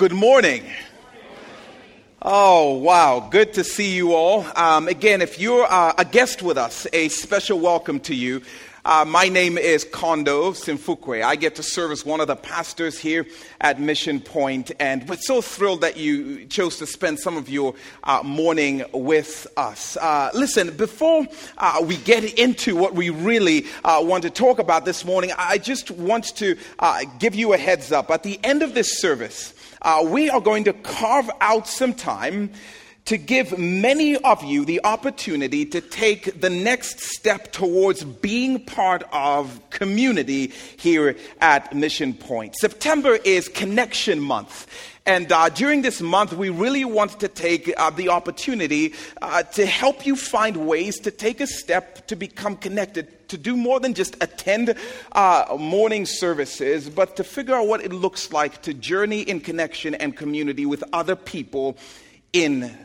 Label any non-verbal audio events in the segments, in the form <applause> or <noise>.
Good morning. Oh, wow. Good to see you all. Um, again, if you're uh, a guest with us, a special welcome to you. Uh, my name is Kondo Simfukwe. I get to serve as one of the pastors here at Mission Point, and we're so thrilled that you chose to spend some of your uh, morning with us. Uh, listen, before uh, we get into what we really uh, want to talk about this morning, I just want to uh, give you a heads up. At the end of this service, we are going to carve out some time to give many of you the opportunity to take the next step towards being part of community here at Mission Point. September is Connection Month. And uh, during this month, we really want to take uh, the opportunity uh, to help you find ways to take a step to become connected, to do more than just attend uh, morning services, but to figure out what it looks like to journey in connection and community with other people in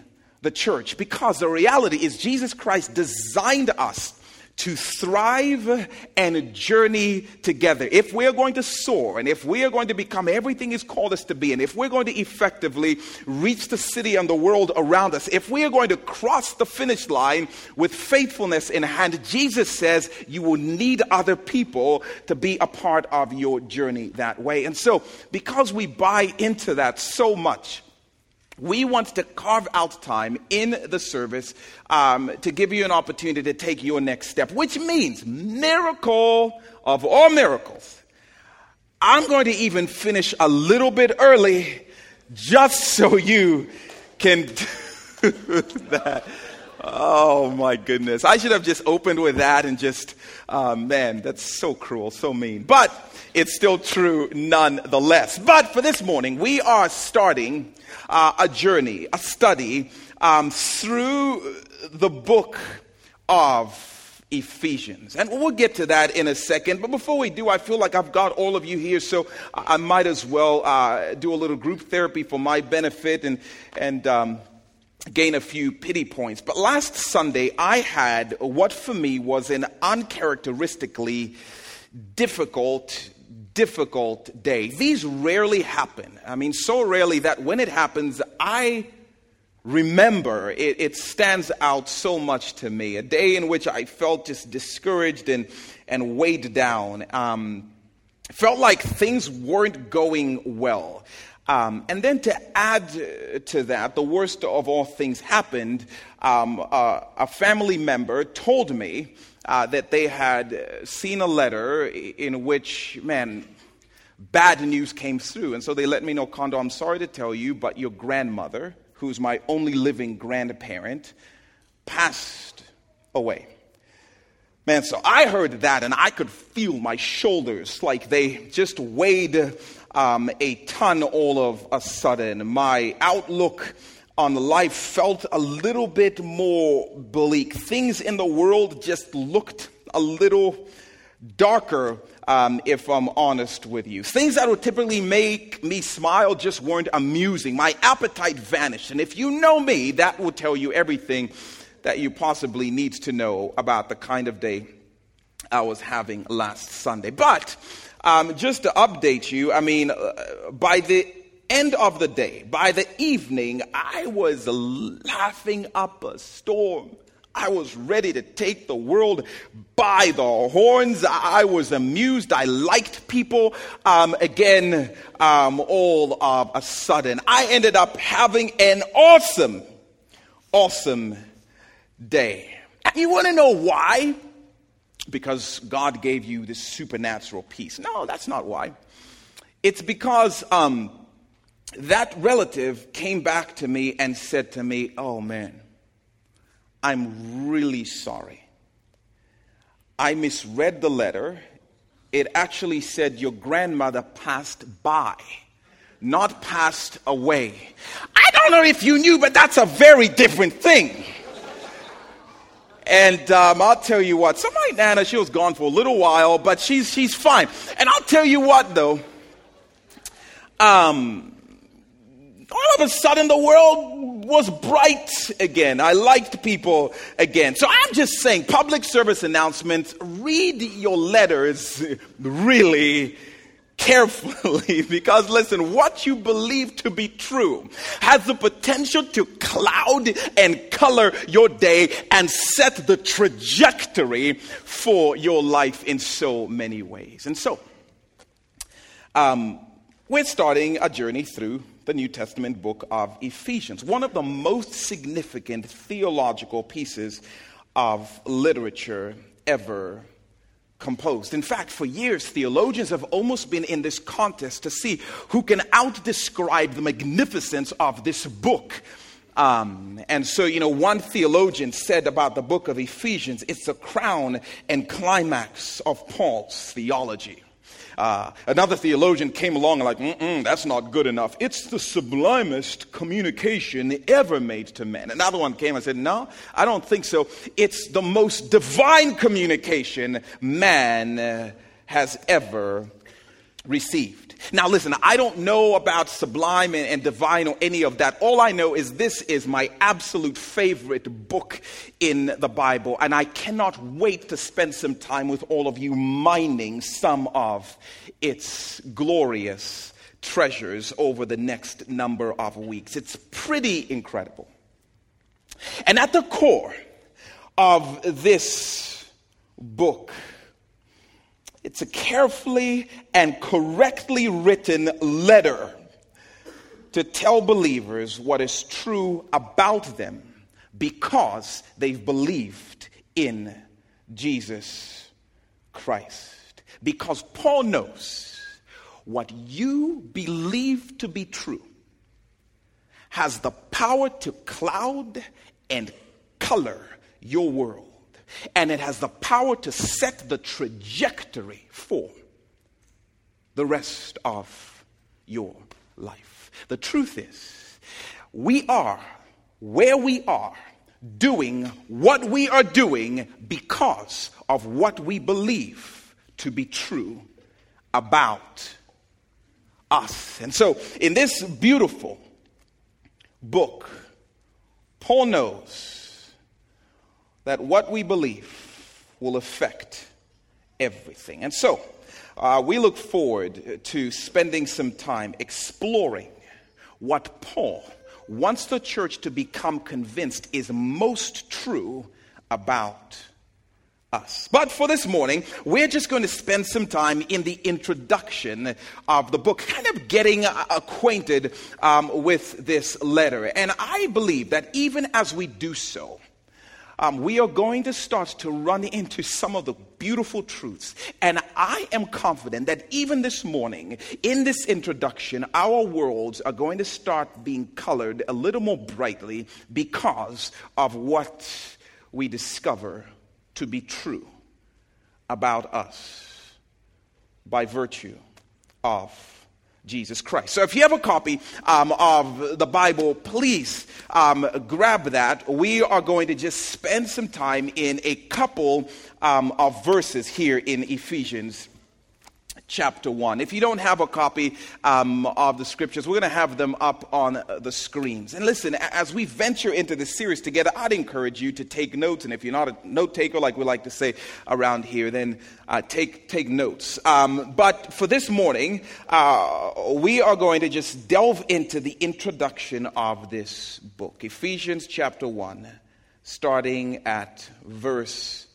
the church. Because the reality is Jesus Christ designed us to thrive and journey together. If we're going to soar and if we are going to become everything He's called us to be, and if we're going to effectively reach the city and the world around us, if we are going to cross the finish line with faithfulness in hand, Jesus says you will need other people to be a part of your journey that way. And so, because we buy into that so much, we want to carve out time in the service um, to give you an opportunity to take your next step, which means miracle of all miracles. I'm going to even finish a little bit early just <laughs> so you can <laughs> do that. Oh my goodness. I should have just opened with that and just, uh, man, that's so cruel, so mean. But it's still true nonetheless. But for this morning, we are starting uh, a journey, a study um, through the book of Ephesians. And we'll get to that in a second. But before we do, I feel like I've got all of you here, so I might as well uh, do a little group therapy for my benefit and, and um, gain a few pity points. But last Sunday, I had what for me was an uncharacteristically difficult difficult day. These rarely happen. I mean, so rarely that when it happens, I remember it, it, stands out so much to me. A day in which I felt just discouraged and, and weighed down. Um, felt like things weren't going well. Um, and then to add to that, the worst of all things happened. Um, uh, a family member told me uh, that they had seen a letter in which, man, bad news came through. And so they let me know, Kondo, I'm sorry to tell you, but your grandmother, who's my only living grandparent, passed away. Man, so I heard that and I could feel my shoulders like they just weighed um, a ton all of a sudden. My outlook on life felt a little bit more bleak. Things in the world just looked a little darker, um, if I'm honest with you. Things that would typically make me smile just weren't amusing. My appetite vanished. And if you know me, that will tell you everything that you possibly need to know about the kind of day I was having last Sunday. But um, just to update you, I mean, uh, by the end of the day, by the evening, I was laughing up a storm. I was ready to take the world by the horns. I was amused. I liked people. Um, again, um, all of a sudden, I ended up having an awesome, awesome day. You want to know why? Because God gave you this supernatural peace. No, that's not why. It's because um, that relative came back to me and said to me, Oh man, I'm really sorry. I misread the letter. It actually said your grandmother passed by, not passed away. I don't know if you knew, but that's a very different thing. And um, I'll tell you what, so my Nana, she was gone for a little while, but she's, she's fine. And I'll tell you what, though, um, all of a sudden the world was bright again. I liked people again. So I'm just saying, public service announcements, read your letters really carefully <laughs> because listen, what you believe to be true has the potential to cloud and color your day and set the trajectory for your life in so many ways. And so, um, we're starting a journey through the New Testament book of Ephesians, one of the most significant theological pieces of literature ever composed. In fact, for years, theologians have almost been in this contest to see who can outdescribe the magnificence of this book. Um, and so, you know, one theologian said about the book of Ephesians, it's the crown and climax of Paul's theology. Uh, another theologian came along and like, mm-mm, that's not good enough. It's the sublimest communication ever made to men. Another one came and said, no, I don't think so. It's the most divine communication man uh, has ever received. Now, listen, I don't know about sublime and, and, divine or any of that. All I know is this is my absolute favorite book in the Bible, and I cannot wait to spend some time with all of you mining some of its glorious treasures over the next number of weeks. It's pretty incredible. And at the core of this book, it's a carefully and correctly written letter to tell believers what is true about them because they've believed in Jesus Christ. Because Paul knows what you believe to be true has the power to cloud and color your world and it has the power to set the trajectory for the rest of your life. The truth is, we are where we are doing what we are doing because of what we believe to be true about us. And so, in this beautiful book, Paul knows that what we believe will affect everything. And so, uh, we look forward to spending some time exploring what Paul wants the church to become convinced is most true about us. But for this morning, we're just going to spend some time in the introduction of the book, kind of getting acquainted um, with this letter. And I believe that even as we do so, um, we are going to start to run into some of the beautiful truths. And I am confident that even this morning, in this introduction, our worlds are going to start being colored a little more brightly because of what we discover to be true about us by virtue of Jesus Christ. So if you have a copy um, of the Bible, please um, grab that. We are going to just spend some time in a couple um, of verses here in Ephesians chapter 1. If you don't have a copy um, of the scriptures, we're going to have them up on the screens. And listen, as we venture into this series together, I'd encourage you to take notes. And if you're not a note taker, like we like to say around here, then uh, take, take notes. Um, but for this morning, uh, we are going to just delve into the introduction of this book, Ephesians chapter 1, starting at verse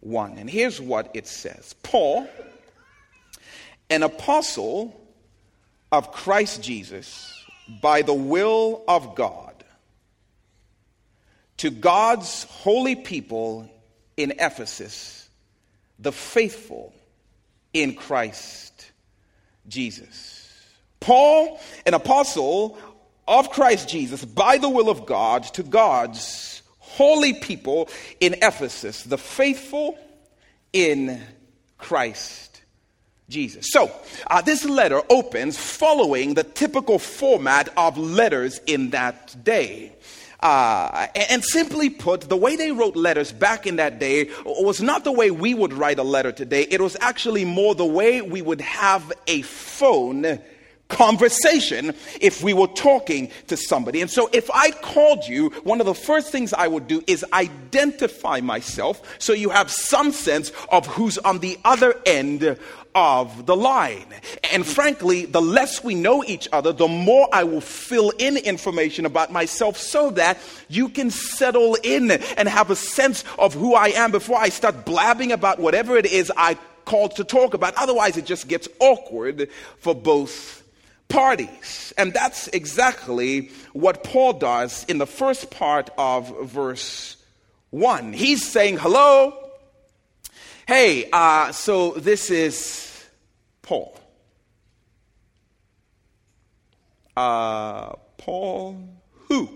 1. And here's what it says Paul an apostle of Christ Jesus by the will of God to God's holy people in Ephesus, the faithful in Christ Jesus. Paul, an apostle of Christ Jesus by the will of God to God's holy people in Ephesus, the faithful in Christ Jesus. So, uh, this letter opens following the typical format of letters in that day. Uh, and simply put, the way they wrote letters back in that day was not the way we would write a letter today. It was actually more the way we would have a phone conversation if we were talking to somebody. And so if I called you, one of the first things I would do is identify myself so you have some sense of who's on the other end of the line. And frankly, the less we know each other, the more I will fill in information about myself so that you can settle in and have a sense of who I am before I start blabbing about whatever it is I called to talk about. Otherwise, it just gets awkward for both parties. And that's exactly what Paul does in the first part of verse 1. He's saying, Hello. Hey, uh, so this is Paul. Uh, Paul who?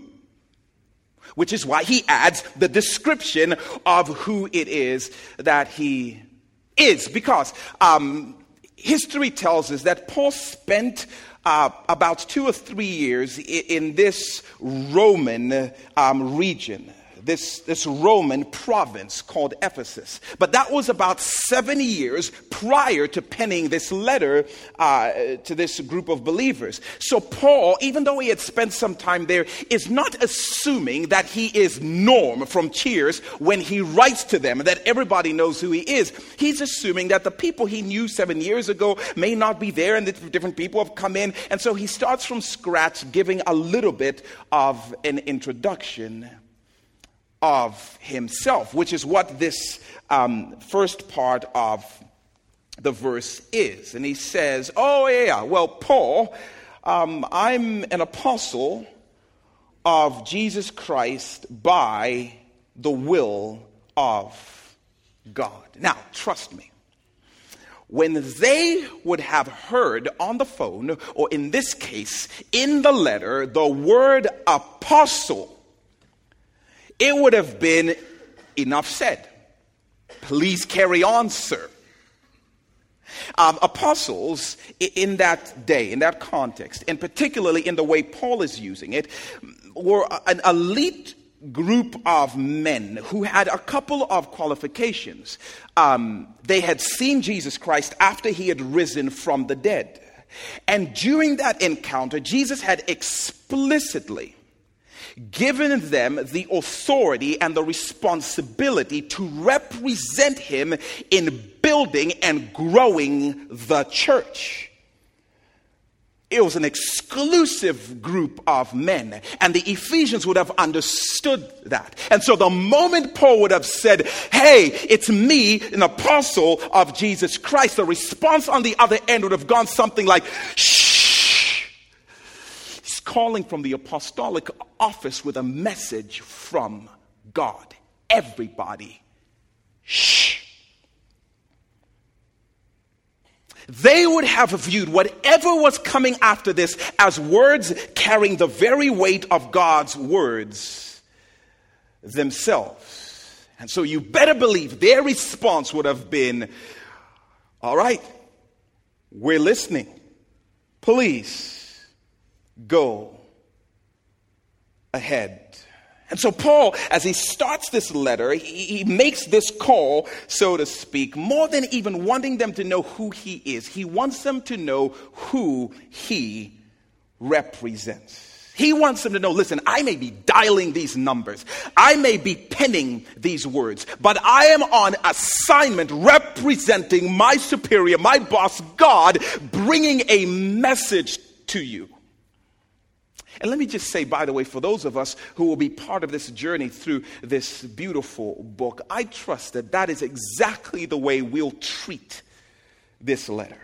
Which is why he adds the description of who it is that he is. Because um, history tells us that Paul spent uh, about two or three years in, this Roman um, region this, this Roman province called Ephesus. But that was about 70 years prior to penning this letter uh, to this group of believers. So, Paul, even though he had spent some time there, is not assuming that he is Norm from Cheers when he writes to them that everybody knows who he is. He's assuming that the people he knew seven years ago may not be there and that different people have come in. And so he starts from scratch, giving a little bit of an introduction of himself, which is what this um, first part of the verse is. And he says, Oh, yeah, well, Paul, um, I'm an apostle of Jesus Christ by the will of God. Now, trust me. When they would have heard on the phone, or in this case, in the letter, the word apostle, it would have been enough said. Please carry on, sir. Um, apostles in that day, in that context, and particularly in the way Paul is using it, were an elite group of men who had a couple of qualifications. Um, they had seen Jesus Christ after he had risen from the dead. And during that encounter, Jesus had explicitly given them the authority and the responsibility to represent him in building and growing the church. It was an exclusive group of men, and the Ephesians would have understood that. And so, the moment Paul would have said, Hey, it's me, an apostle of Jesus Christ, the response on the other end would have gone something like, Shh calling from the apostolic office with a message from God. Everybody, shh. They would have viewed whatever was coming after this as words carrying the very weight of God's words themselves. And so you better believe their response would have been, All right, we're listening. Please go ahead. And so, Paul, as he starts this letter, he, he, makes this call, so to speak, more than even wanting them to know who he is. He wants them to know who he represents. He wants them to know listen, I may be dialing these numbers, I may be penning these words, but I am on assignment representing my superior, my boss, God, bringing a message to you. And let me just say, by the way, for those of us who will be part of this journey through this beautiful book, I trust that that is exactly the way we'll treat this letter.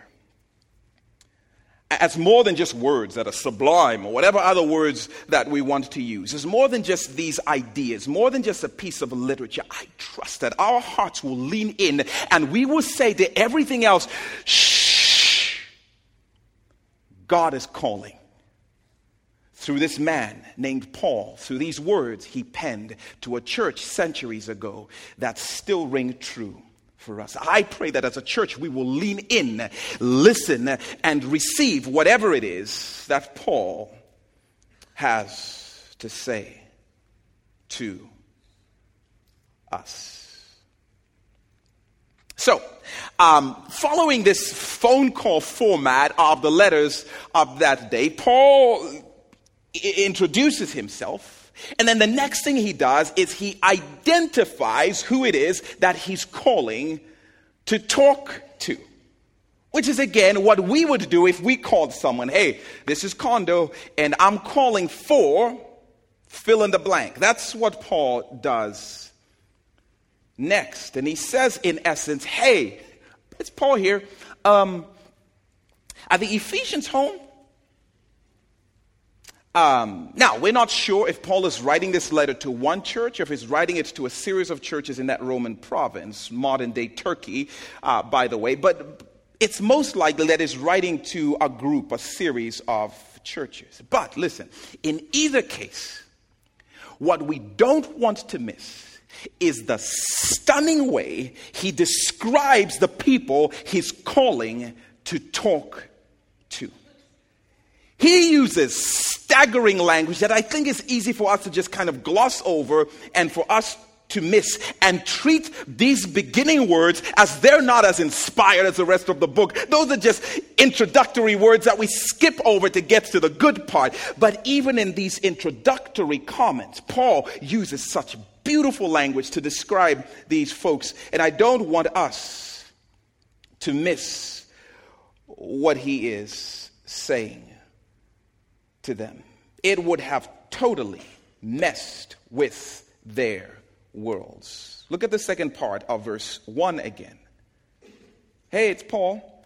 As more than just words that are sublime or whatever other words that we want to use. It's more than just these ideas, more than just a piece of literature. I trust that our hearts will lean in and we will say to everything else, shh, God is calling through this man named Paul, through these words he penned to a church centuries ago that still ring true for us. I pray that as a church we will lean in, listen, and receive whatever it is that Paul has to say to us. So, um, following this phone call format of the letters of that day, Paul introduces himself. And then the next thing he does is he identifies who it is that he's calling to talk to. Which is again what we would do if we called someone, hey, this is Kondo, and I'm calling for fill in the blank. That's what Paul does next. And he says, in essence, hey, it's Paul here. Um, are the Ephesians home? Um, now, we're not sure if Paul is writing this letter to one church or if he's writing it to a series of churches in that Roman province, modern day Turkey, uh, by the way, but it's most likely that he's writing to a group, a series of churches. But listen, in either case, what we don't want to miss is the stunning way he describes the people he's calling to talk to. He uses staggering language that I think is easy for us to just kind of gloss over and for us to miss and treat these beginning words as they're not as inspired as the rest of the book. Those are just introductory words that we skip over to get to the good part. But even in these introductory comments, Paul uses such beautiful language to describe these folks. And I don't want us to miss what he is saying to them. It would have totally messed with their worlds. Look at the second part of verse 1 again. Hey, it's Paul.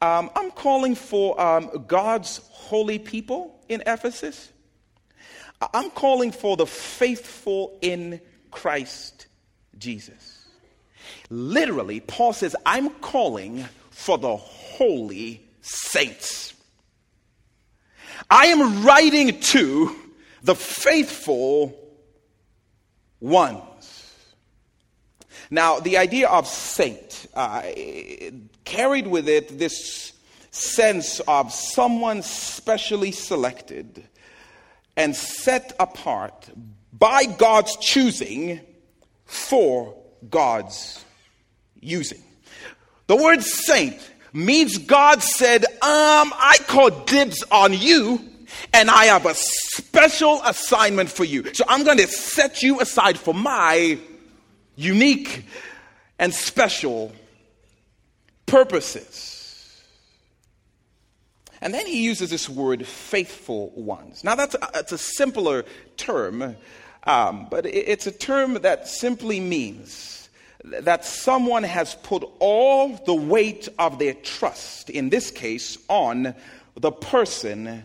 Um, I'm calling for um, God's holy people in Ephesus. I'm calling for the faithful in Christ Jesus. Literally, Paul says, I'm calling for the holy saints. I am writing to the faithful ones. Now, the idea of saint uh, carried with it this sense of someone specially selected and set apart by God's choosing for God's using. The word saint means God said, um, I call dibs on you and I have a special assignment for you. So I'm going to set you aside for my unique and special purposes. And then he uses this word, faithful ones. Now, that's a, that's a simpler term, um, but it's a term that simply means that someone has put all the weight of their trust, in this case, on the person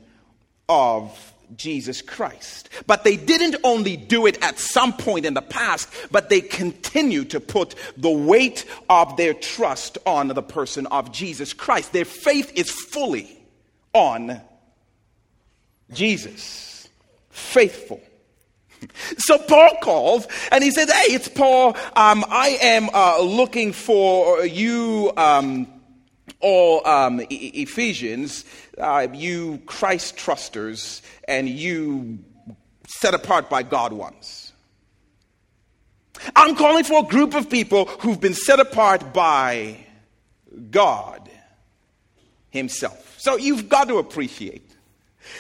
of Jesus Christ. But they didn't only do it at some point in the past, but they continue to put the weight of their trust on the person of Jesus Christ. Their faith is fully on Jesus. Faithful. <laughs> So Paul calls and he says, Hey, it's Paul. Um, I am uh, looking for you. Um, all um, e- Ephesians, uh, you Christ trusters, and you set apart by God ones. I'm calling for a group of people who've been set apart by God Himself. So you've got to appreciate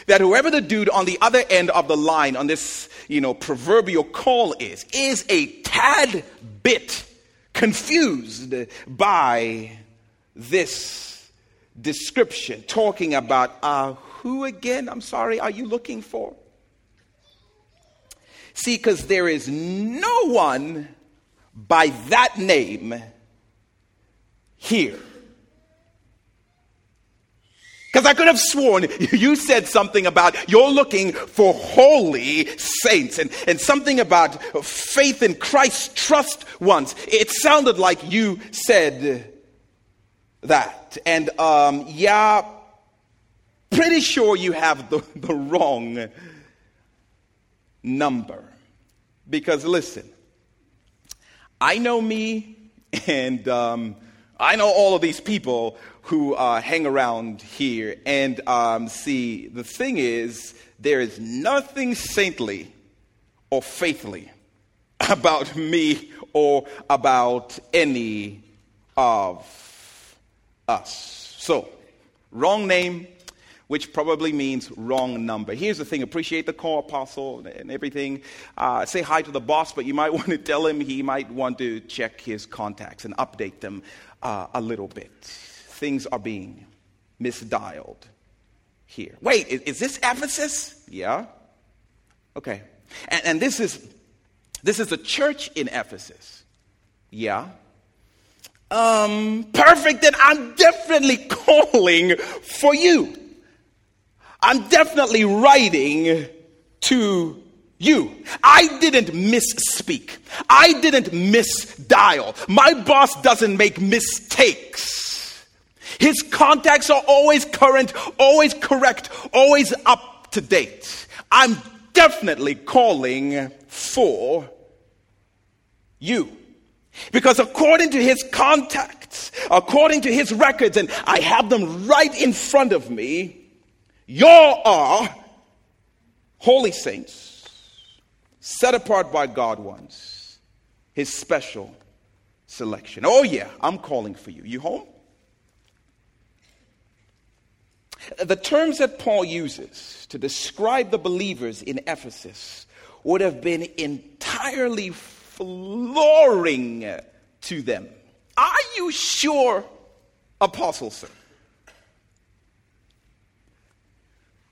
that whoever the dude on the other end of the line on this, you know, proverbial call is, is a tad bit confused by this description, talking about uh, who again, I'm sorry, are you looking for? See, because there is no one by that name here. Because I could have sworn <laughs> you said something about you're looking for holy saints and, and something about faith in Christ, trust ones. It sounded like you said that. And um, yeah, pretty sure you have the, <laughs> the wrong number. Because listen, I know me, and um, I know all of these people who uh, hang around here. And um, see, the thing is, there is nothing saintly or faithfully <laughs> about me or about any of us. So, wrong name, which probably means wrong number. Here's the thing appreciate the call, apostle, and everything. Uh, say hi to the boss, but you might <laughs> want to tell him he might want to check his contacts and update them uh, a little bit. Things are being misdialed here. Wait, is, is this Ephesus? Yeah. Okay. And, and this is this is a church in Ephesus. Yeah. Um, perfect, then I'm definitely <laughs> calling for you. I'm definitely writing to you. I didn't misspeak. I didn't misdial. My boss doesn't make mistakes. His contacts are always current, always correct, always up to date. I'm definitely calling for you. Because according to his contacts, according to his records, and I have them right in front of me, you are holy saints, set apart by God ones, his special selection. Oh, yeah, I'm calling for you. You home? The terms that Paul uses to describe the believers in Ephesus would have been entirely flooring to them. Are you sure, Apostle, sir?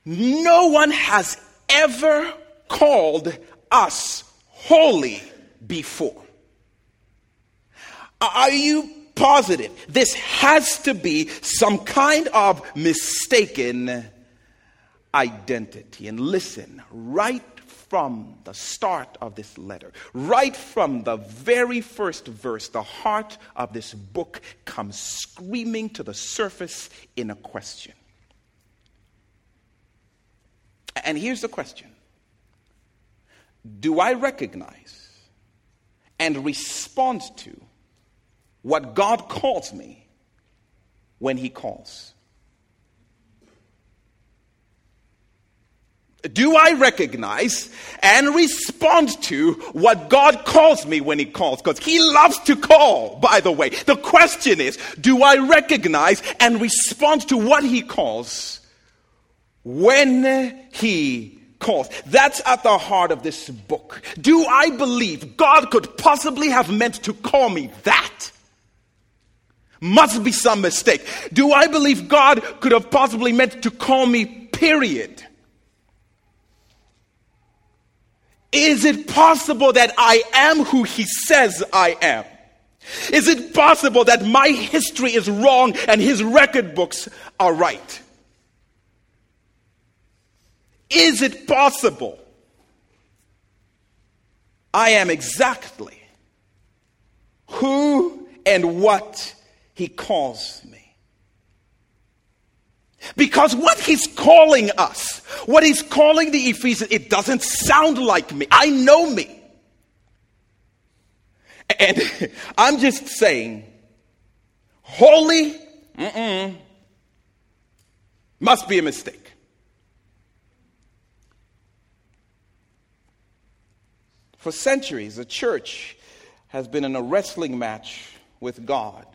No one has ever called us holy before. Are you positive? This has to be some kind of mistaken identity. And listen, right from the start of this letter, right from the very first verse, the heart of this book comes screaming to the surface in a question. And here's the question Do I recognize and respond to what God calls me when He calls? Do I recognize and respond to what God calls me when He calls? Because He loves to call, by the way. The question is, do I recognize and respond to what He calls when he calls. That's at the heart of this book. Do I believe God could possibly have meant to call me that? Must be some mistake. Do I believe God could have possibly meant to call me, period? Is it possible that I am who He says I am? Is it possible that my history is wrong and His record books are right? Is it possible? I am exactly who and what he calls me. Because what he's calling us, what he's calling the Ephesians, it doesn't sound like me. I know me. And <laughs> I'm just saying, holy, must be a mistake. For centuries, the church has been in a wrestling match with God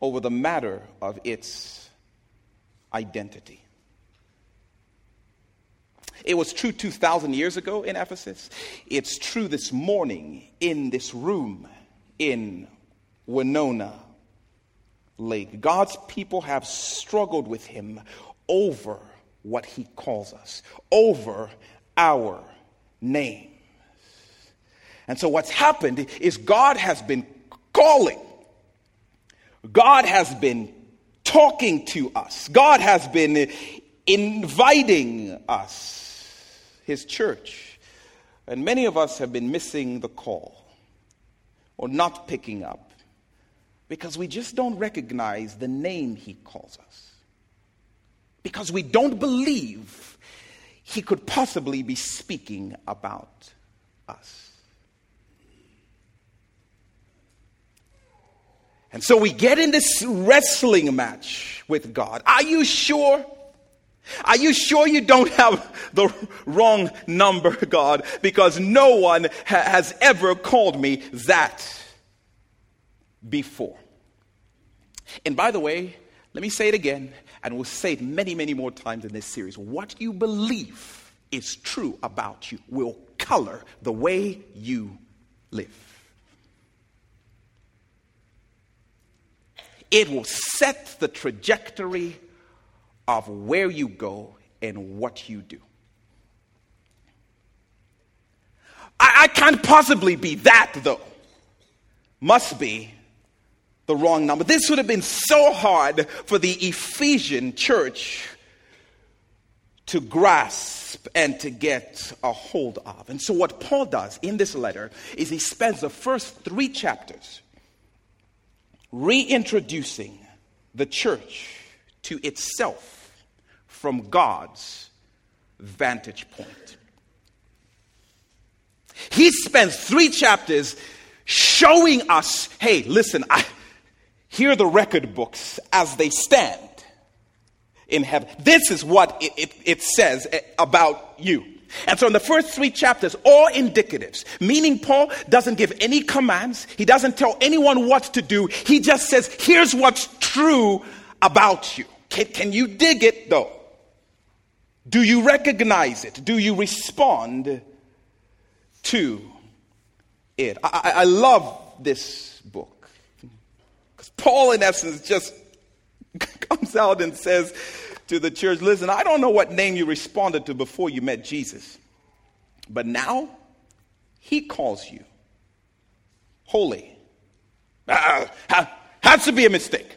over the matter of its identity. It was true 2,000 years ago in Ephesus. It's true this morning in this room in Winona Lake. God's people have struggled with Him over what He calls us, over our name. And so what's happened is God has been calling. God has been talking to us. God has been inviting us, His church. And many of us have been missing the call or not picking up because we just don't recognize the name He calls us. Because we don't believe He could possibly be speaking about us. And so we get in this wrestling match with God. Are you sure? Are you sure you don't have the wrong number, God? Because no one ha- has ever called me that before. And by the way, let me say it again, and we'll say it many, many more times in this series. What you believe is true about you will color the way you live. It will set the trajectory of where you go and what you do. I, I can't possibly be that, though. Must be the wrong number. This would have been so hard for the Ephesian church to grasp and to get a hold of. And so, what Paul does in this letter is he spends the first three chapters reintroducing the church to itself from God's vantage point. He spends three chapters showing us hey, listen, I, here are the record books as they stand in heaven. This is what it, it, it says about you. And so in the first three chapters, all indicatives, meaning Paul doesn't give any commands, he doesn't tell anyone what to do, he just says, here's what's true about you. Can, can you dig it though? Do you recognize it? Do you respond to it? I, I, I love this book. Because Paul, in essence, just <laughs> comes out and says, to the church, listen, I don't know what name you responded to before you met Jesus, but now he calls you holy. Uh, has to be a mistake.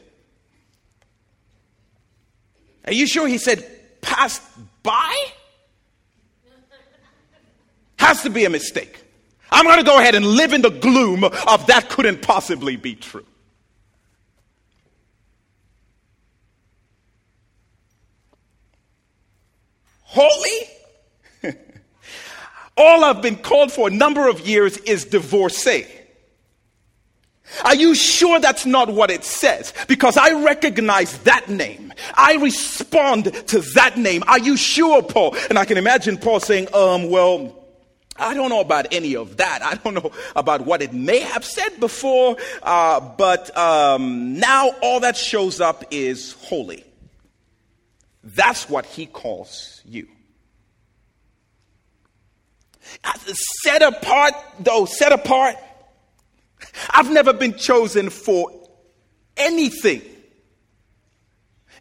Are you sure he said passed by? Has to be a mistake. I'm going to go ahead and live in the gloom of that couldn't possibly be true. Holy? <laughs> All I've been called for a number of years is divorcee. Are you sure that's not what it says? Because I recognize that name. I respond to that name. Are you sure, Paul? And I can imagine Paul saying, um, well, I don't know about any of that. I don't know about what it may have said before, uh, but um, now all that shows up is holy. That's what he calls you. Set apart, though, set apart. I've never been chosen for anything.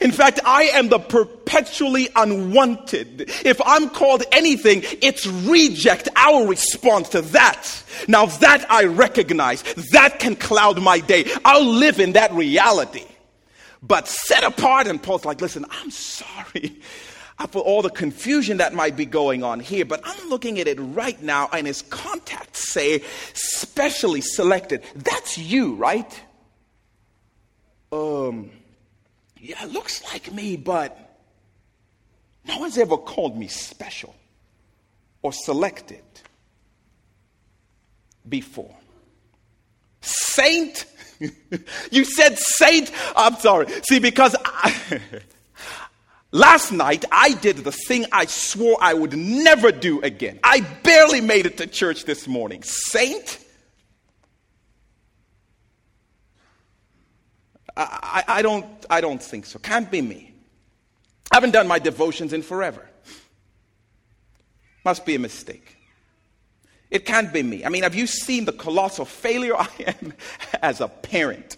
In fact, I am the perpetually unwanted. If I'm called anything, it's reject, our response to that. Now that I recognize, that can cloud my day. I'll live in that reality but set apart. And Paul's like, listen, I'm sorry <laughs> for all the confusion that might be going on here, but I'm looking at it right now, and his contacts say specially selected. That's you, right? Um, yeah, looks like me, but no one's ever called me special or selected before. Saint <laughs> you said saint. I'm sorry. See, because I, <laughs> last night I did the thing I swore I would never do again. I barely made it to church this morning. Saint? I, I, I don't, I don't think so. Can't be me. I haven't done my devotions in forever. Must be a mistake. It can't be me. I mean, have you seen the colossal failure I am <laughs> as a parent?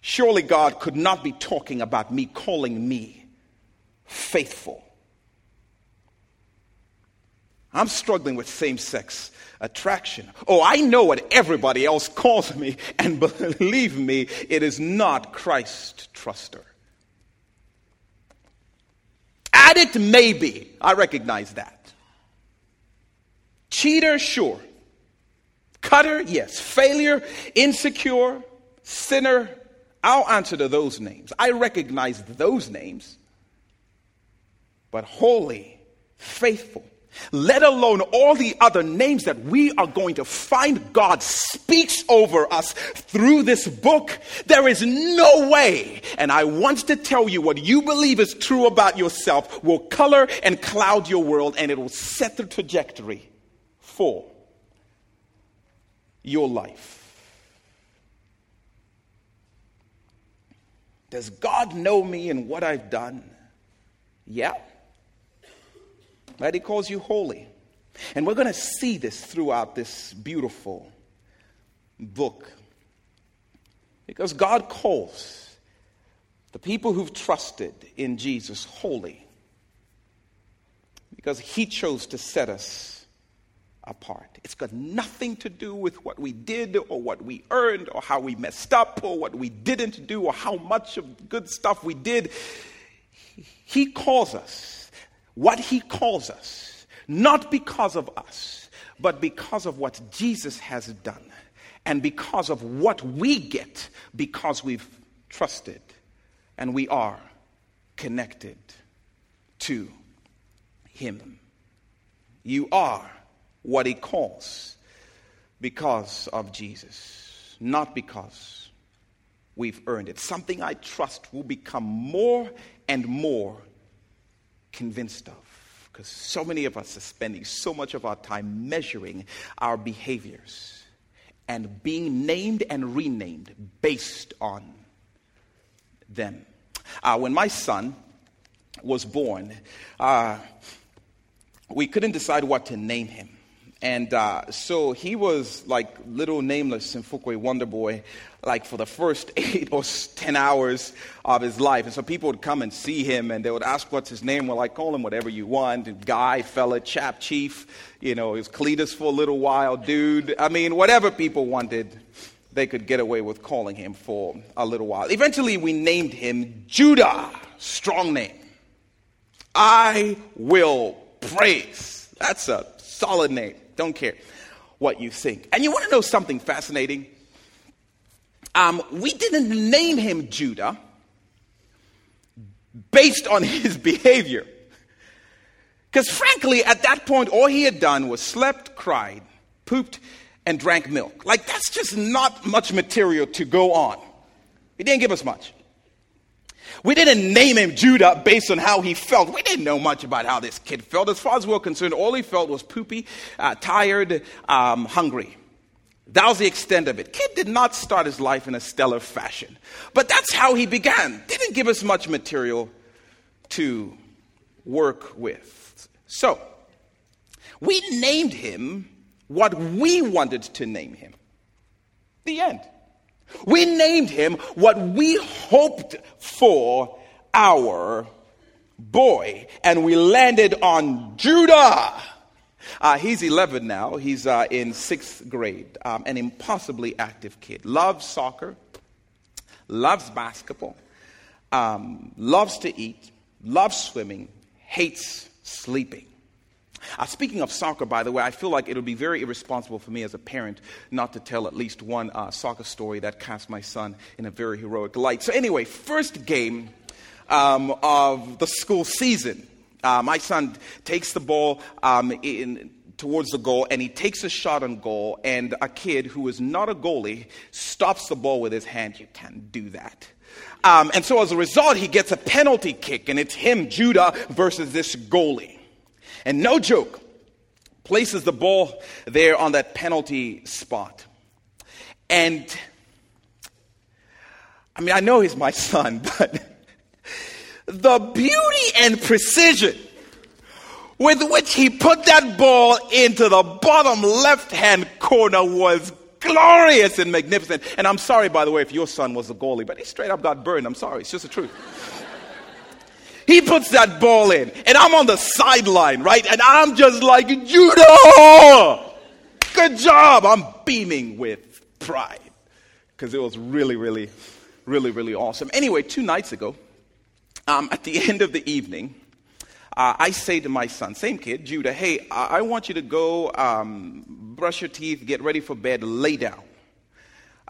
Surely God could not be talking about me calling me faithful. I'm struggling with same sex attraction. Oh, I know what everybody else calls me, <laughs> and believe me, it is not Christ truster. Addict, maybe. I recognize that. Cheater, sure. Cutter, yes. Failure, insecure, sinner, I'll answer to those names. I recognize those names. But holy, faithful, let alone all the other names that we are going to find God speaks over us through this book, there is no way, and I want to tell you what you believe is true about yourself will color and cloud your world and it will set the trajectory for your life. Does God know me and what I've done? Yeah. That He calls you holy. And we're going to see this throughout this beautiful book. Because God calls the people who've trusted in Jesus holy. Because He chose to set us apart. It's got nothing to do with what we did or what we earned or how we messed up or what we didn't do or how much of good stuff we did. He calls us what He calls us, not because of us, but because of what Jesus has done and because of what we get because we've trusted and we are connected to Him. You are what He calls because of Jesus, not because we've earned it. Something I trust will become more and more convinced of. Because so many of us are spending so much of our time measuring our behaviors and being named and renamed based on them. Uh, when my son was born, uh, we couldn't decide what to name him. And uh, so he was like little nameless Simfukwe Wonder Boy, like for the first <laughs> eight or ten hours of his life. And so people would come and see him and they would ask what's his name. Well, I call him whatever you want guy, fella, chap, chief, you know, he was Cletus for a little while, dude. I mean, whatever people wanted, they could get away with calling him for a little while. Eventually, we named him Judah, strong name. I will praise. That's a solid name. Don't care what you think. And you want to know something fascinating? Um, we didn't name him Judah based on <laughs> his behavior. Because frankly, at that point, all he had done was slept, cried, pooped, and drank milk. Like, that's just not much material to go on. He didn't give us much. We didn't name him Judah based on how he felt. We didn't know much about how this kid felt. As far as we were concerned, all he felt was poopy, uh, tired, um, hungry. That was the extent of it. Kid did not start his life in a stellar fashion, but that's how he began. Didn't give us much material to work with. So, we named him what we wanted to name him. The end. We named him what we hoped for our boy, and we landed on Judah. Uh, he's 11 now. He's uh, in sixth grade, um, an impossibly active kid. Loves soccer, loves basketball, um, loves to eat, loves swimming, hates sleeping. Uh, speaking of soccer, by the way, I feel like it would be very irresponsible for me as a parent not to tell at least one uh, soccer story that casts my son in a very heroic light. So, anyway, first game um, of the school season. Uh, my son takes the ball um, in, towards the goal and he takes a shot on goal, and a kid who is not a goalie stops the ball with his hand. You can't do that. Um, and so as a result, he gets a penalty kick, and it's him, Judah, versus this goalie. And no joke, places the ball there on that penalty spot. And I mean, I know he's my <laughs> son, but the beauty and precision with which he put that ball into the bottom left hand corner was glorious and magnificent. And I'm sorry, by the way, if your son was a goalie, but he straight up got burned. I'm sorry, it's just the truth. He puts that ball in, and I'm on the sideline, right? And I'm just like, Judah! Good job! I'm beaming with pride because it was really, really, really, really awesome. Anyway, two nights ago, um, at the <laughs> end of the evening, uh, I say to my son, same kid, Judah, hey, I, I want you to go um, brush your teeth, get ready for bed, lay down.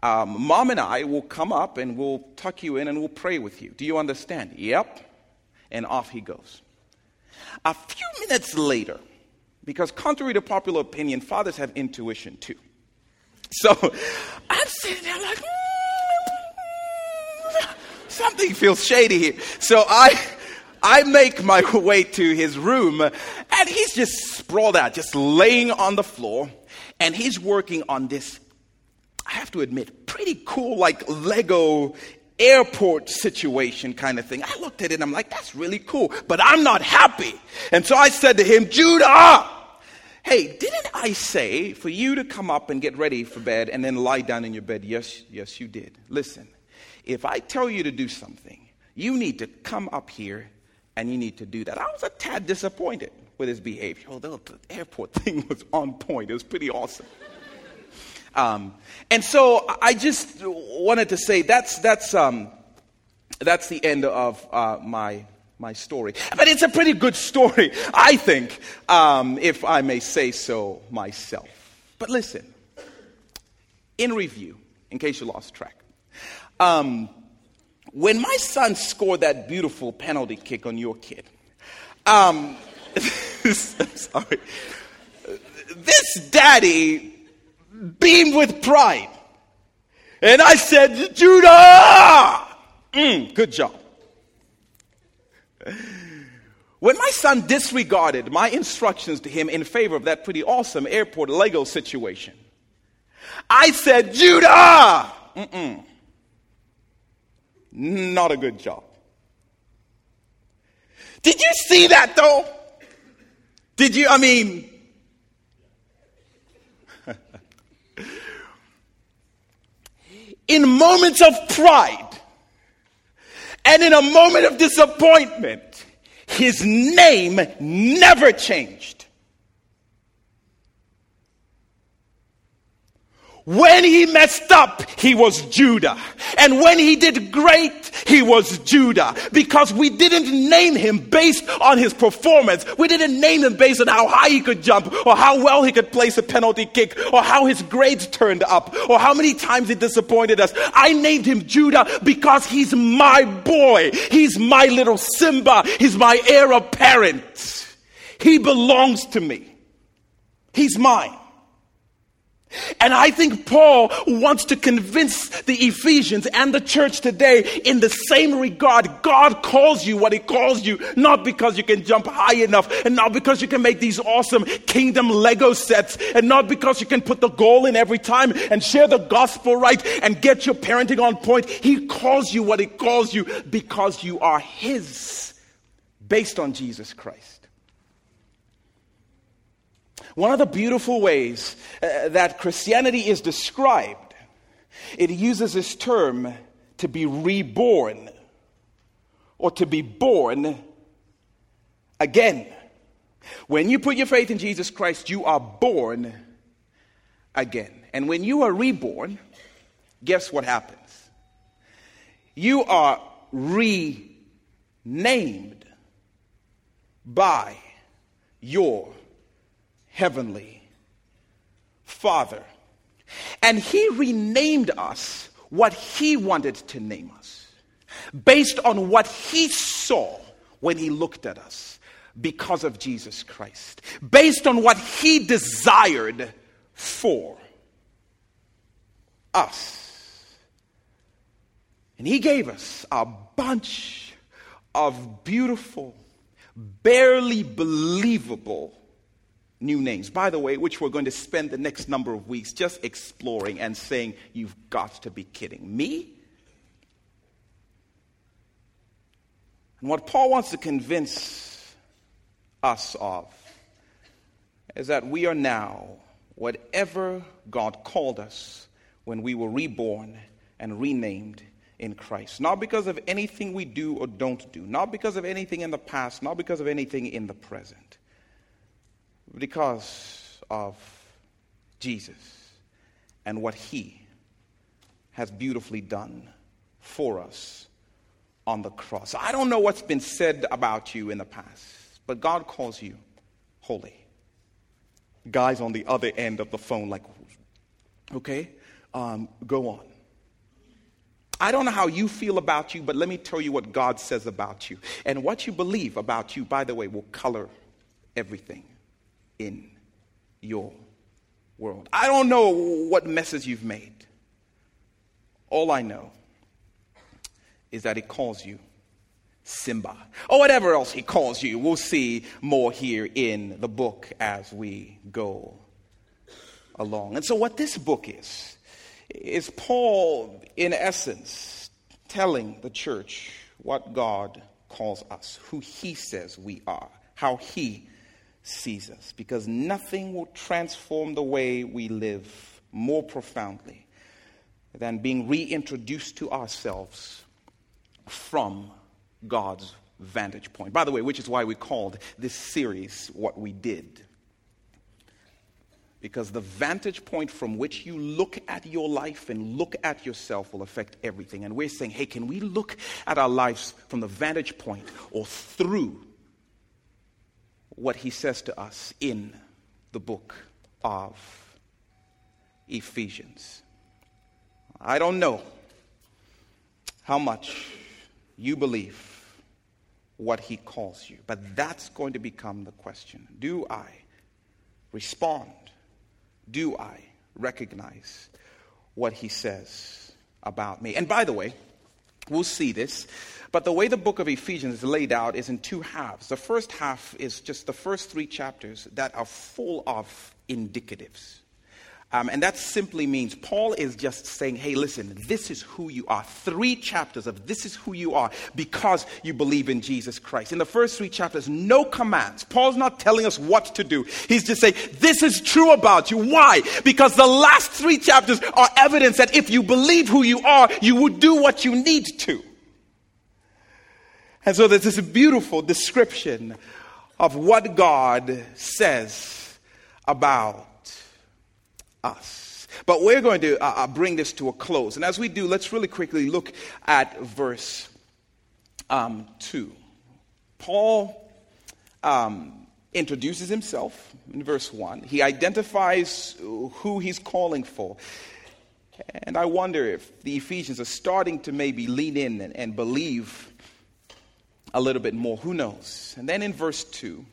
Um, Mom and I will come up and we'll tuck you in and we'll pray with you. Do you understand? Yep and off he goes. A few minutes later, because contrary to popular opinion, fathers have intuition too. So I'm sitting there like, mm, something feels shady here. So I, I make my <laughs> way to his room, and he's just sprawled out, just laying on the floor, and he's working on this. I have to admit, pretty cool, like Lego airport situation kind of thing. I looked at it and I'm like, that's really cool, but I'm not happy. And so I said to him, Judah, hey, didn't I say for you to come up and get ready for bed and then lie down in your bed? Yes, yes, you did. Listen, if I tell you to do something, you need to come up here and you need to do that. I was a tad disappointed with his behavior. Although the airport <laughs> thing was on point, it was pretty awesome. Um, and so I just wanted to say that's, that's, um, that's the end of uh, my, my story. But it's a pretty good story, <laughs> I think, um, if I may say so myself. But listen, in review, in case you lost track, um, when my son scored that beautiful penalty kick on your kid, um, <laughs> sorry, this daddy beamed with pride. And I said, Judah! Mm, good job. When my son disregarded my instructions to him in favor of that pretty awesome airport Lego situation, I said, Judah! Mm-mm. Not a good job. Did you see that though? Did you, I mean, in moments of pride and in a moment of disappointment, his name never changed. When he messed up, he was Judah. And when he did great, he was Judah. Because we didn't name him based on his performance. We didn't name him based on how high he could jump, or how well he could place a penalty kick, or how his grades turned up, or how many times he disappointed us. I named him Judah because he's my boy. He's my little Simba. He's my heir apparent. He belongs to me. He's mine. And I think Paul wants to convince the Ephesians and the church today in the same regard. God calls you what he calls you, not because you can jump high enough, and not because you can make these awesome kingdom Lego sets, and not because you can put the goal in every time and share the gospel right and get your parenting on point. He calls you what he calls you because you are his, based on Jesus Christ. One of the beautiful ways uh, that Christianity is described, it uses this term to be reborn or to be born again. When you put your faith in Jesus Christ, you are born again. And when you are reborn, guess what happens? You are renamed by your heavenly Father. And He renamed us what He wanted to name us based on what He saw when He looked at us because of Jesus Christ, based on what He desired for us. And He gave us a bunch of beautiful, barely believable new names, by the way, which we're going to spend the next number of weeks just exploring and saying, You've got to be kidding me. And what Paul wants to convince us of is that we are now whatever God called us when we were reborn and renamed in Christ. Not because of anything we do or don't do, not because of anything in the past, not because of anything in the present because of Jesus and what he has beautifully done for us on the cross. I don't know what's been said about you in the past, but God calls you holy. Guys on the other end of the phone, like, okay, um, go on. I don't know how you feel about you, but let me tell you what God says about you. And what you believe about you, by the way, will color everything in your world. I don't know what messes you've made. All I know is that He calls you Simba, or whatever else He calls you. We'll see more here in the book as we go along. And so, what this book is, is Paul, in essence, telling the church what God calls us, who He says we are, how He sees us, because nothing will transform the way we live more profoundly than being reintroduced to ourselves from God's vantage point. By the way, which is why we called this series What We Did. Because the vantage point from which you look at your life and look at yourself will affect everything. And we're saying, hey, can we look at our lives from the vantage point or through what he says to us in the book of Ephesians? I don't know how much you believe what he calls you, but that's going to become the question. Do I respond? Do I recognize what he says about me? And by the way, we'll see this, but the way the book of Ephesians is laid out is in two halves. The first half is just the first three chapters that are full of indicatives. Um, and that simply means Paul is just saying, hey, listen, this is who you are. Three chapters of this is who you are because you believe in Jesus Christ. In the first three chapters, no commands. Paul's not telling us what to do. He's just saying, this is true about you. Why? Because the last three chapters are evidence that if you believe who you are, you will do what you need to. And so there's this beautiful description of what God says about us. But we're going to uh, uh, bring this to a close. And as we do, let's really quickly look at verse um, 2. Paul um, introduces himself in verse 1. He identifies who he's calling for. And I wonder if the Ephesians are starting to maybe lean in and, and believe a little bit more. Who knows? And then in verse 2,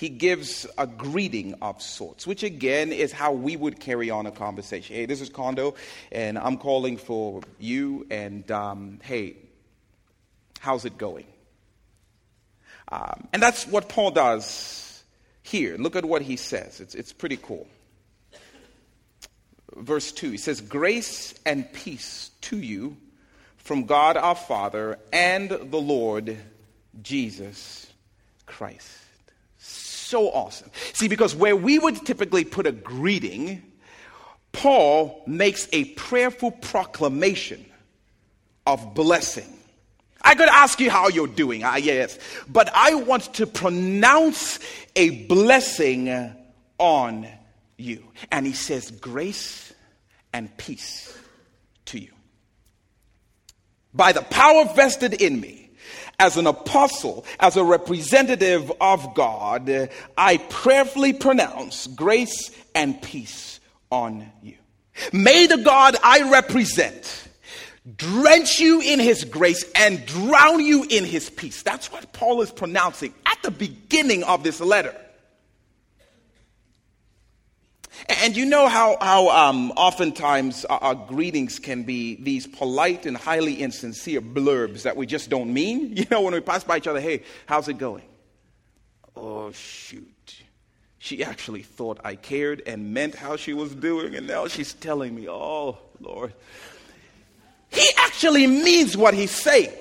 he gives a greeting of sorts, which again is how we would carry on a conversation. Hey, this is Kondo, and I'm calling for you, and um, hey, how's it going? Um, and that's what Paul does here. Look at what he says, it's, it's pretty cool. Verse 2 he says, Grace and peace to you from God our Father and the Lord Jesus Christ so awesome. See, because where we would typically put a greeting, Paul makes a prayerful proclamation of blessing. I could ask you how you're doing, ah, yes, but I want to pronounce a blessing on you. And he says, grace and peace to you. By the power vested in me, as an apostle, as a representative of God, I prayerfully pronounce grace and peace on you. May the God I represent drench you in his grace and drown you in his peace. That's what Paul is pronouncing at the beginning of this letter. And you know how, how um, oftentimes our, our, greetings can be these polite and highly insincere blurbs that we just don't mean? <laughs> You know, when we pass by each other, hey, how's it going? Oh, shoot. She actually thought I cared and meant how she was doing, and now she's telling me, oh, Lord. He actually means what he's saying.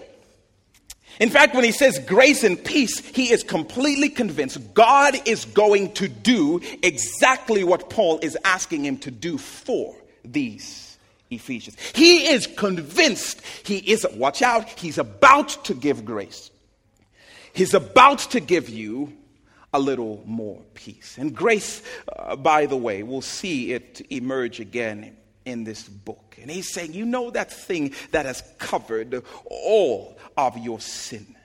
In fact, when he says grace and peace, he is completely convinced God is going to do exactly what Paul is asking him to do for these Ephesians. He is convinced he is, watch out, he's about to give grace. He's about to give you a little more peace. And grace, uh, by the way, we'll see it emerge again in this book. And he's saying, You know that thing that has covered all of your sin.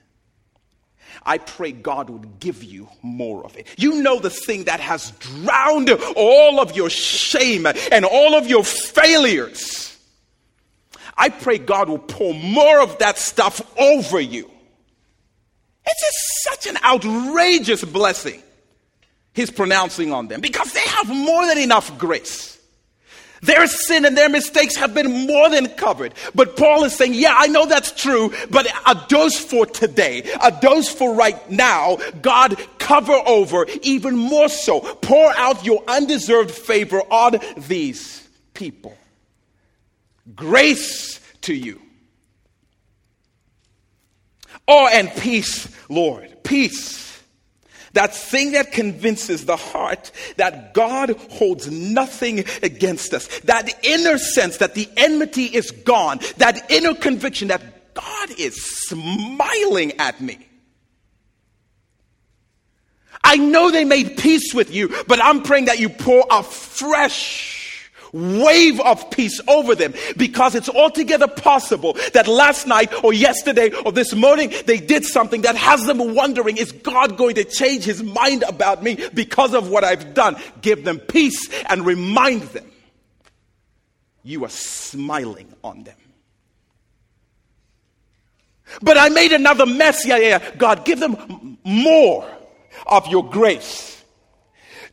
I pray God would give you more of it. You know the thing that has drowned all of your shame and all of your failures. I pray God will pour more of that stuff over you. It's just such an outrageous blessing he's pronouncing on them because they have more than enough grace. Their sin and their mistakes have been more than covered. But Paul is saying, yeah, I know that's true, but a dose for today, a dose for right now, God cover over even more so. Pour out your undeserved favor on these people. Grace to you. Oh, and peace, Lord. Peace. That thing that convinces the heart that God holds nothing against us. That inner sense that the enmity is gone. That inner conviction that God is smiling at me. I know they made peace with you, but I'm praying that you pour a fresh wave of peace over them because it's altogether possible that last night or yesterday or this morning they did something that has them wondering is God going to change his mind about me because of what I've done? Give them peace and remind them you are smiling on them. But I made another mess. Yeah, yeah. God, give them more of your grace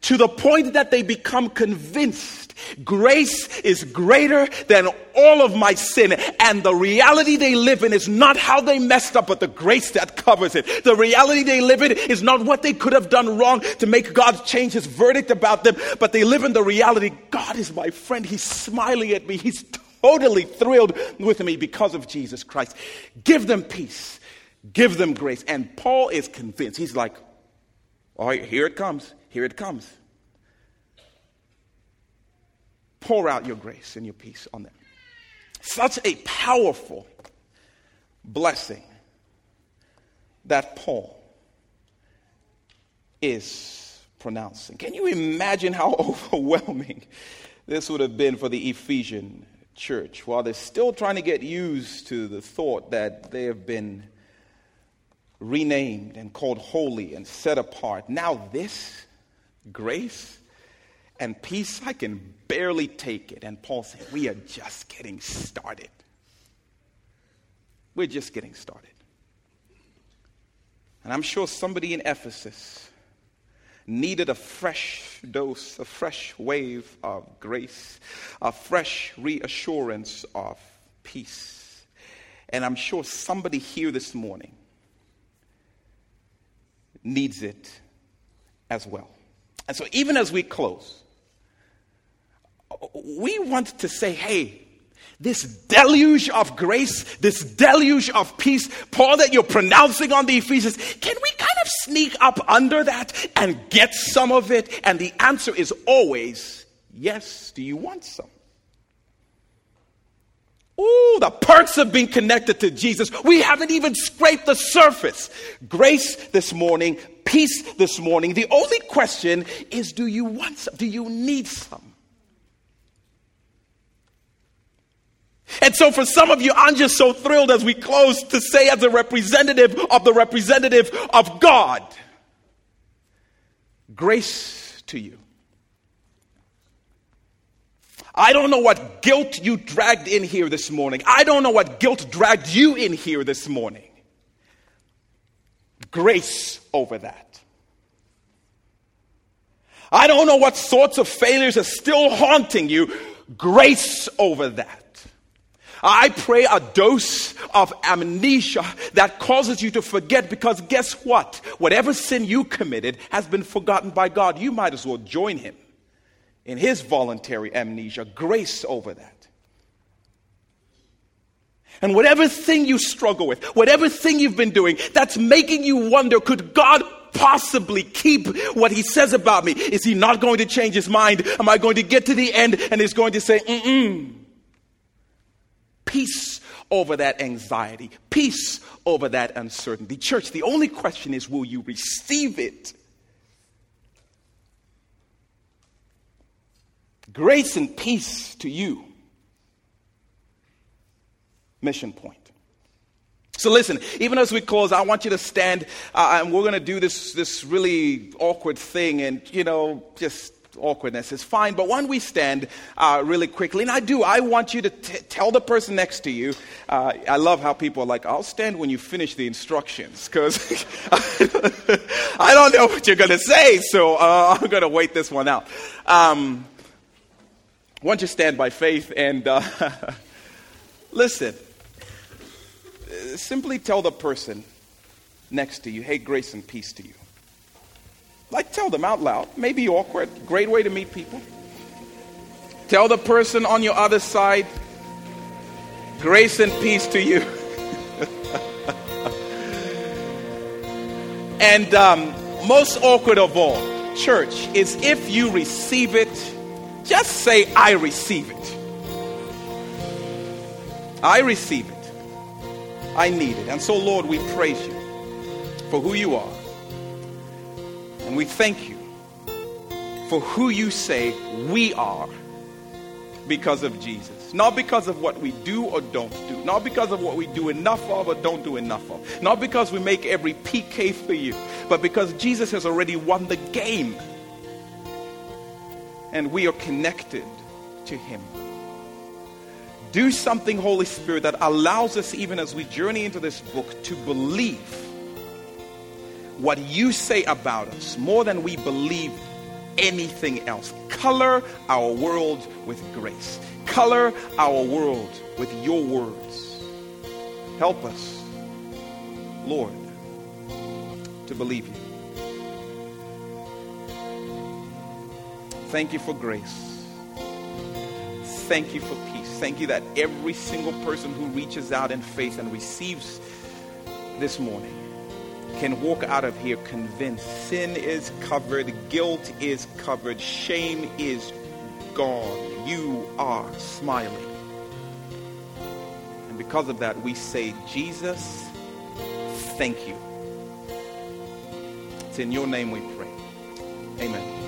to the point that they become convinced Grace is greater than all of my sin. And the reality they live in is not how they messed up, but the grace that covers it. The reality they live in is not what they could have done wrong to make God change his verdict about them, but they live in the reality God is my friend. He's smiling at me. He's totally thrilled with me because of Jesus Christ. Give them peace. Give them grace. And Paul is convinced. He's like, all right, here it comes. Here it comes. Pour out your grace and your peace on them. Such a powerful blessing that Paul is pronouncing. Can you imagine how <laughs> overwhelming this would have been for the Ephesian church while they're still trying to get used to the thought that they have been renamed and called holy and set apart? Now, this grace and peace, I can barely take it. And Paul said, We are just getting started. We're just getting started. And I'm sure somebody in Ephesus needed a fresh dose, a fresh wave of grace, a fresh reassurance of peace. And I'm sure somebody here this morning needs it as well. And so, even as we close, we want to say, hey, this deluge of grace, this deluge of peace, Paul, that you're pronouncing on the Ephesians, can we kind of sneak up under that and get some of it? And the answer is always yes. Do you want some? Ooh, the perks of being connected to Jesus. We haven't even scraped the surface. Grace this morning, peace this morning. The only question is do you want some? Do you need some? And so, for some of you, I'm just so thrilled as we close to say, as a representative of the representative of God, grace to you. I don't know what guilt you dragged in here this morning. I don't know what guilt dragged you in here this morning. Grace over that. I don't know what sorts of failures are still haunting you. Grace over that. I pray a dose of amnesia that causes you to forget because guess what? Whatever sin you committed has been forgotten by God. You might as well join Him in His voluntary amnesia. Grace over that. And whatever thing you struggle with, whatever thing you've been doing that's making you wonder, could God possibly keep what he says about me? Is he not going to change his mind? Am I going to get to the end and he's going to say, mm-mm? Peace over that anxiety, peace over that uncertainty. Church, the only question is will you receive it? Grace and peace to you. Mission point. So listen, even as we close, I want you to stand, uh, and we're going to do this this really awkward thing, and you know, just awkwardness is fine. But when we stand uh, really quickly, and I do, I want you to t- tell the person next to you. Uh, I love how people are like, I'll stand when you finish the instructions, because <laughs> I don't know what you're going to say, so uh, <laughs> I'm going to wait this one out. Um, why don't you stand by faith and uh, <laughs> listen. Simply tell the person next to you, hey, grace and peace to you. Like, tell them out loud. Maybe awkward. Great way to meet people. Tell the person on your other side, grace and peace to you. <laughs> And um, most awkward of all, church, is if you receive it, just say, I receive it. I receive it. I need it. And so, Lord, we praise you for who you are. And we thank you for who you say we are because of Jesus. Not because of what we do or don't do. Not because of what we do enough of or don't do enough of. Not because we make every PK for you. But because Jesus has already won the game. And we are connected to him. Do something, Holy Spirit, that allows us, even as we journey into this book, to believe what you say about us more than we believe anything else. Color our world with grace. Color our world with your words. Help us, Lord, to believe you. Thank you for grace. Thank you for peace. Thank you that every single person who reaches out in faith and receives this morning can walk out of here convinced sin is covered, guilt is covered, shame is gone. You are smiling. And because of that, we say, Jesus, thank you. It's in your name we pray. Amen.